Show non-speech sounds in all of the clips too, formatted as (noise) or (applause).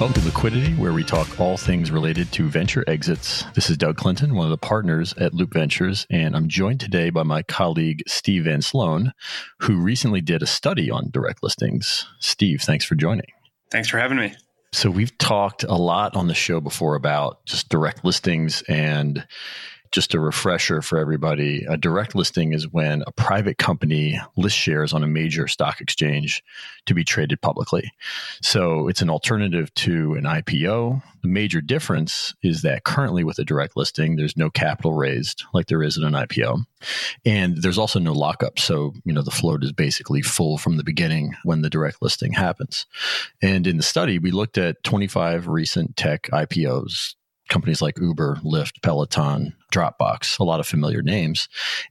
Welcome to Liquidity, where we talk all things related to venture exits. This is Doug Clinton, one of the partners at Loup Ventures, and I'm joined today by my colleague Steve Van Sloun, who recently did a study on direct listings. Steve, thanks for joining. Thanks for having me. So, we've talked a lot on the show before about just direct listings and just a refresher for everybody a direct listing is when a private company lists shares on a major stock exchange to be traded publicly. So it's an alternative to an IPO. The major difference is that currently with a direct listing, there's no capital raised like there is in an IPO. And there's also no lockup. So, you know, the float is basically full from the beginning when the direct listing happens. And in the study, we looked at 25 recent tech IPOs companies like Uber, Lyft, Peloton, Dropbox, a lot of familiar names.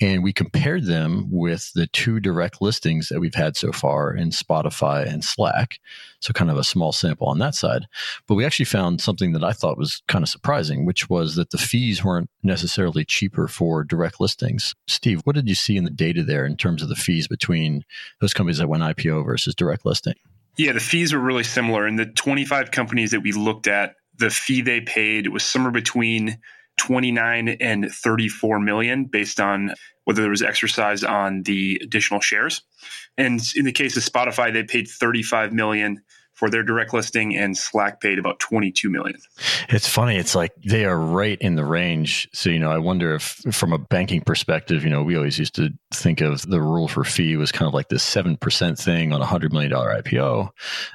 And we compared them with the two direct listings that we've had so far in Spotify and Slack. So, kind of a small sample on that side. But we actually found something that I thought was kind of surprising, which was that the fees weren't necessarily cheaper for direct listings. Steve, what did you see in the data there in terms of the fees between those companies that went IPO versus direct listing? Yeah, the fees were really similar. In the 25 companies that we looked at, the fee they paid was somewhere between 29 and 34 million based on whether there was exercise on the additional shares. And in the case of Spotify, they paid 35 million for their direct listing and Slack paid about 22 million. It's funny. It's like they are right in the range. So, you know, I wonder if from a banking perspective, you know, we always used to think of the rule for fee was kind of like this 7% thing on a $100 million IPO.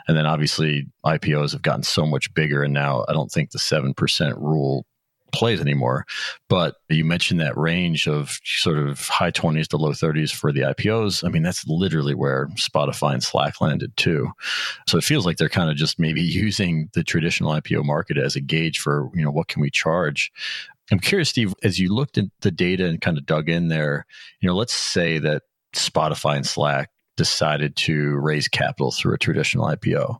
And then obviously IPOs have gotten so much bigger. And now I don't think the 7% rule plays anymore. But you mentioned that range of sort of high 20s to low 30s for the IPOs. I mean, that's literally where Spotify and Slack landed too. So it feels like they're kind of just maybe (laughs) using the traditional IPO market as a gauge for, you know, what can we charge? I'm curious, Steve, as you looked at the data and kind of dug in there, you know, let's say that Spotify and Slack decided to raise capital through a traditional IPO.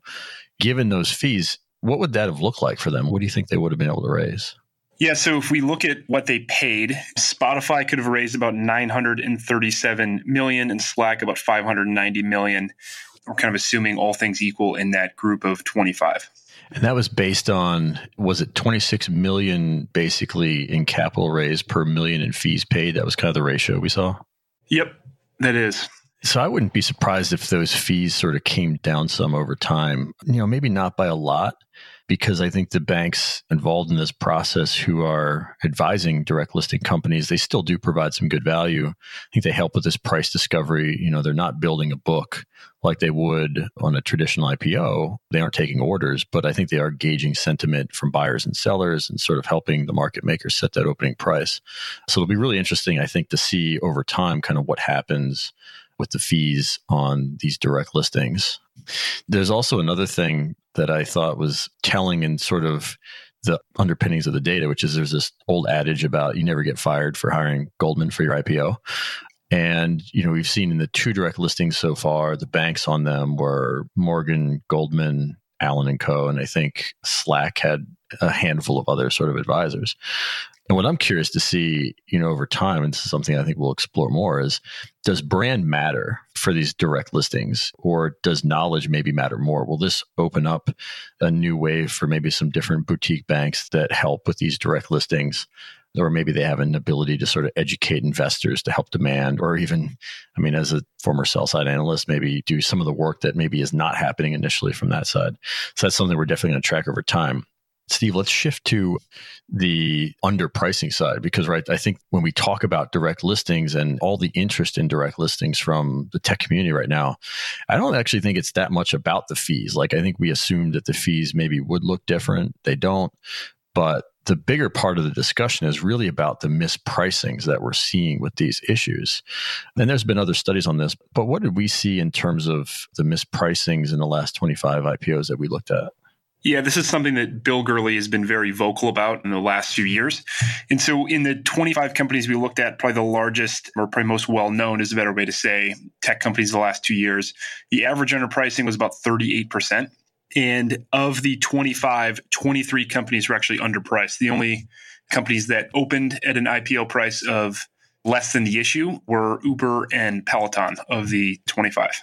Given those fees, what would that have looked like for them? What do you think they would have been able to raise? Yeah, so if we look at what they paid, Spotify could have raised about 937 million and Slack about 590 million. We're kind of assuming all things equal in that group of 25. And that was based on was it 26 million basically in capital raise per million in fees paid? That was kind of the ratio we saw. Yep, that is. So I wouldn't be surprised if those fees sort of came down some over time. You know, maybe not by a lot, because I think the banks involved in this process who are advising direct listing companies, they still do provide some good value. I think they help with this price discovery. You know, they're not building a book like they would on a traditional IPO. They aren't taking orders, but I think they are gauging sentiment from buyers and sellers and sort of helping the market makers set that opening price. So it'll be really interesting, I think, to see over time kind of what happens with the fees on these direct listings. There's also another thing that I thought was telling in sort of the underpinnings of the data, which is there's this old adage about you never get fired for hiring Goldman for your IPO. And, you know, we've seen in the two direct listings so far, the banks on them were Morgan, Goldman, Allen and Co. And I think Slack had a handful of other sort of advisors. And what I'm curious to see, you know, over time, and this is something I think we'll explore more, is does brand matter for these direct listings, or does knowledge maybe matter more? Will this open up a new wave for maybe some different boutique banks that help with these direct listings? Or maybe they have an ability to sort of educate investors to help demand, or even, I mean, as a former sell side analyst, maybe do some of the work that maybe is not happening initially from that side. So that's something we're definitely going to track over time. Steve, let's shift to the underpricing side because, right, I think when we talk about direct listings and all the interest in direct listings from the tech community right now, I don't actually think it's that much about the fees. Like, I think we assumed that the fees maybe would look different. They don't. But the bigger part of the discussion is really about the mispricings that we're seeing with these issues. And there's been other studies on this, but what did we see in terms of the mispricings in the last 25 IPOs that we looked at? Yeah, this is something that Bill Gurley has been very vocal about in the last few years. And so, in the 25 companies we looked at, probably the largest or probably most well known is a better way to say tech companies the last two years, the average underpricing was about 38%. And of the 25, 23 companies were actually underpriced. The only companies that opened at an IPO price of less than the issue were Uber and Peloton of the 25.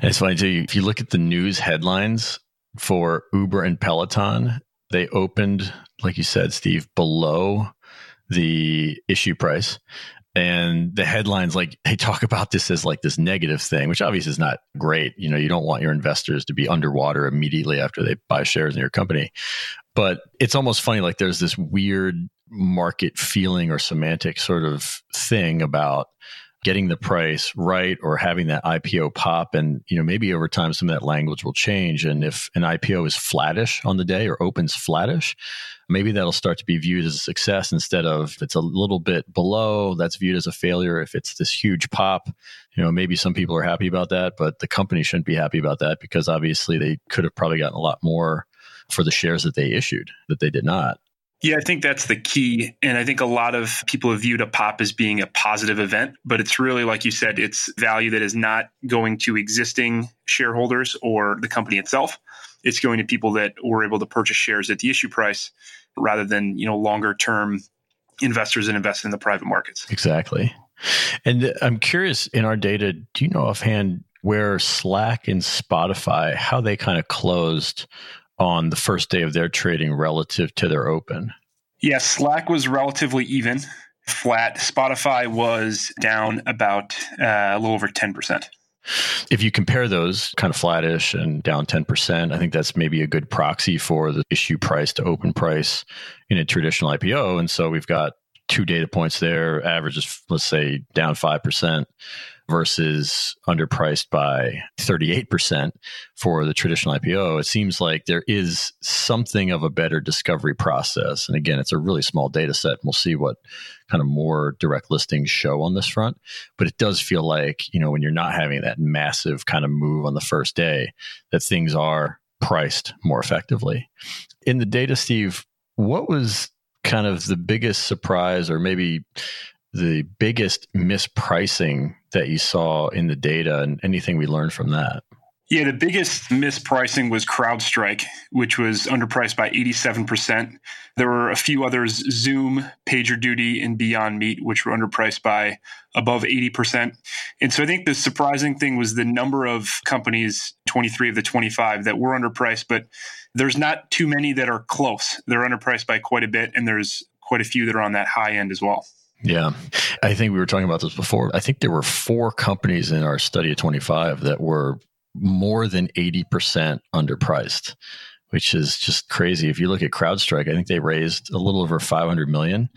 And it's funny too. If you look at the news headlines for Uber and Peloton, they opened, like you said, Steve, below the issue price. And the headlines, like they talk about this as like this negative thing, which obviously is not great. You know, you don't want your investors to be underwater immediately after they buy shares in your company. But it's almost funny, like there's this weird market feeling or semantic sort of thing about getting the price right or having that IPO pop. And, you know, maybe over time some of that language will change. And if an IPO is flattish on the day or opens flattish, maybe that'll start to be viewed as a success instead of if it's a little bit below, that's viewed as a failure. If it's this huge pop, you know, maybe some people are happy about that, but the company shouldn't be happy about that because obviously they could have probably gotten a lot more for the shares that they issued that they did not. Yeah, I think that's the key. And I think a lot of people have viewed a pop as being a positive event, but it's really, like you said, it's value that is not going to existing shareholders or the company itself. It's going to people that were able to purchase shares at the issue price rather than, you know, longer term investors that invest in the private markets. Exactly. And I'm curious in our data, do you know offhand where Slack and Spotify, how they kind of closed on the first day of their trading relative to their open? Yes, Slack was relatively even, flat. Spotify was down about uh, a little over 10%. If you compare those kind of flattish and down 10%, I think that's maybe a good proxy for the issue price to open price in a traditional IPO. And so we've got two data points there. Average is, let's say, down 5% versus underpriced by 38% for the traditional IPO, it seems like there is something of a better discovery process. And again, it's a really small data set. We'll see what kind of more direct listings show on this front. But it does feel like, you know, when you're not having that massive kind of move on the first day, that things are priced more effectively. In the data, Steve, what was kind of the biggest surprise or maybe the biggest mispricing that you saw in the data and anything we learned from that? Yeah, the biggest mispricing was CrowdStrike, which was underpriced by 87%. There were a few others, Zoom, PagerDuty, and Beyond Meat, which were underpriced by above 80%. And so I think the surprising thing was the number of companies, 23 of the 25, that were underpriced, but there's not too many that are close. They're underpriced by quite a bit, and there's quite a few that are on that high end as well. Yeah. I think we were talking about this before. I think there were four companies in our study of 25 that were more than 80% underpriced, which is just crazy. If you look at CrowdStrike, I think they raised a little over 500 million,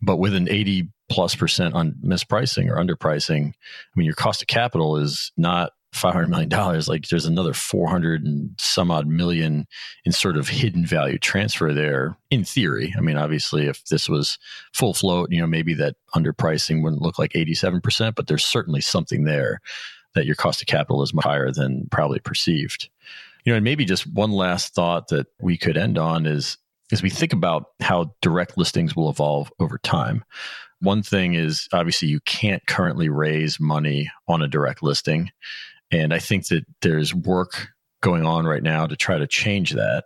but with an 80 plus percent on mispricing or underpricing, I mean, your cost of capital is not $500 million like there's another 400 and some odd million in sort of hidden value transfer there in theory. I mean obviously if this was full float you know maybe that underpricing wouldn't look like 87% but there's certainly something there that your cost of capital is much higher than probably perceived. You know and maybe just one last thought that we could end on is as we think about how direct listings will evolve over time. One thing is obviously you can't currently raise money on a direct listing and I think that there's work going on right now to try to change that.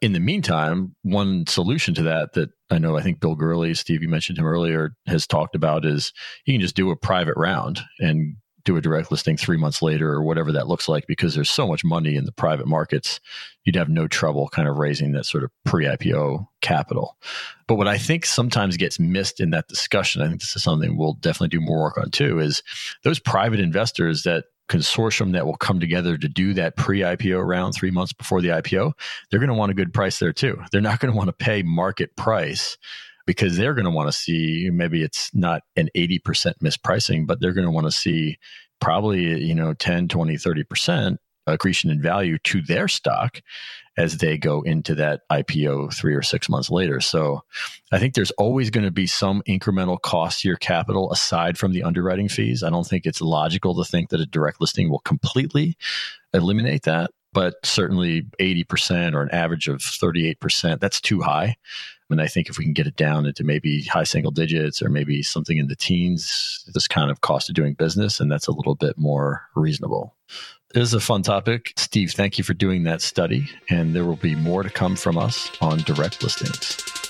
In the meantime, one solution to that that I know I think Bill Gurley, Steve, you mentioned him earlier, has talked about is you can just do a private round and do a direct listing three months later or whatever that looks like because there's so much money in the private markets you'd have no trouble kind of raising that sort of pre-ipo capital but what i think sometimes gets missed in that discussion i think this is something we'll definitely do more work on too is those private investors that consortium that will come together to do that pre-IPO round three months before the IPO, they're going to want a good price there too. They're not going to want to pay market price because they're going to want to see maybe it's not an 80% mispricing, but they're going to want to see probably, you know, 10, 20, 30% accretion in value to their stock as they go into that IPO three or six months later. So I think there's always going to be some incremental cost to your capital aside from the underwriting fees. I don't think it's logical to think that a direct listing will completely eliminate that. but certainly 80% or an average of 38%, that's too high. And I think if we can get it down into maybe high single digits or maybe something in the teens, this kind of cost of doing business, and that's a little bit more reasonable. Is a fun topic. Steve, thank you for doing that study. And there will be more to come from us on direct listings.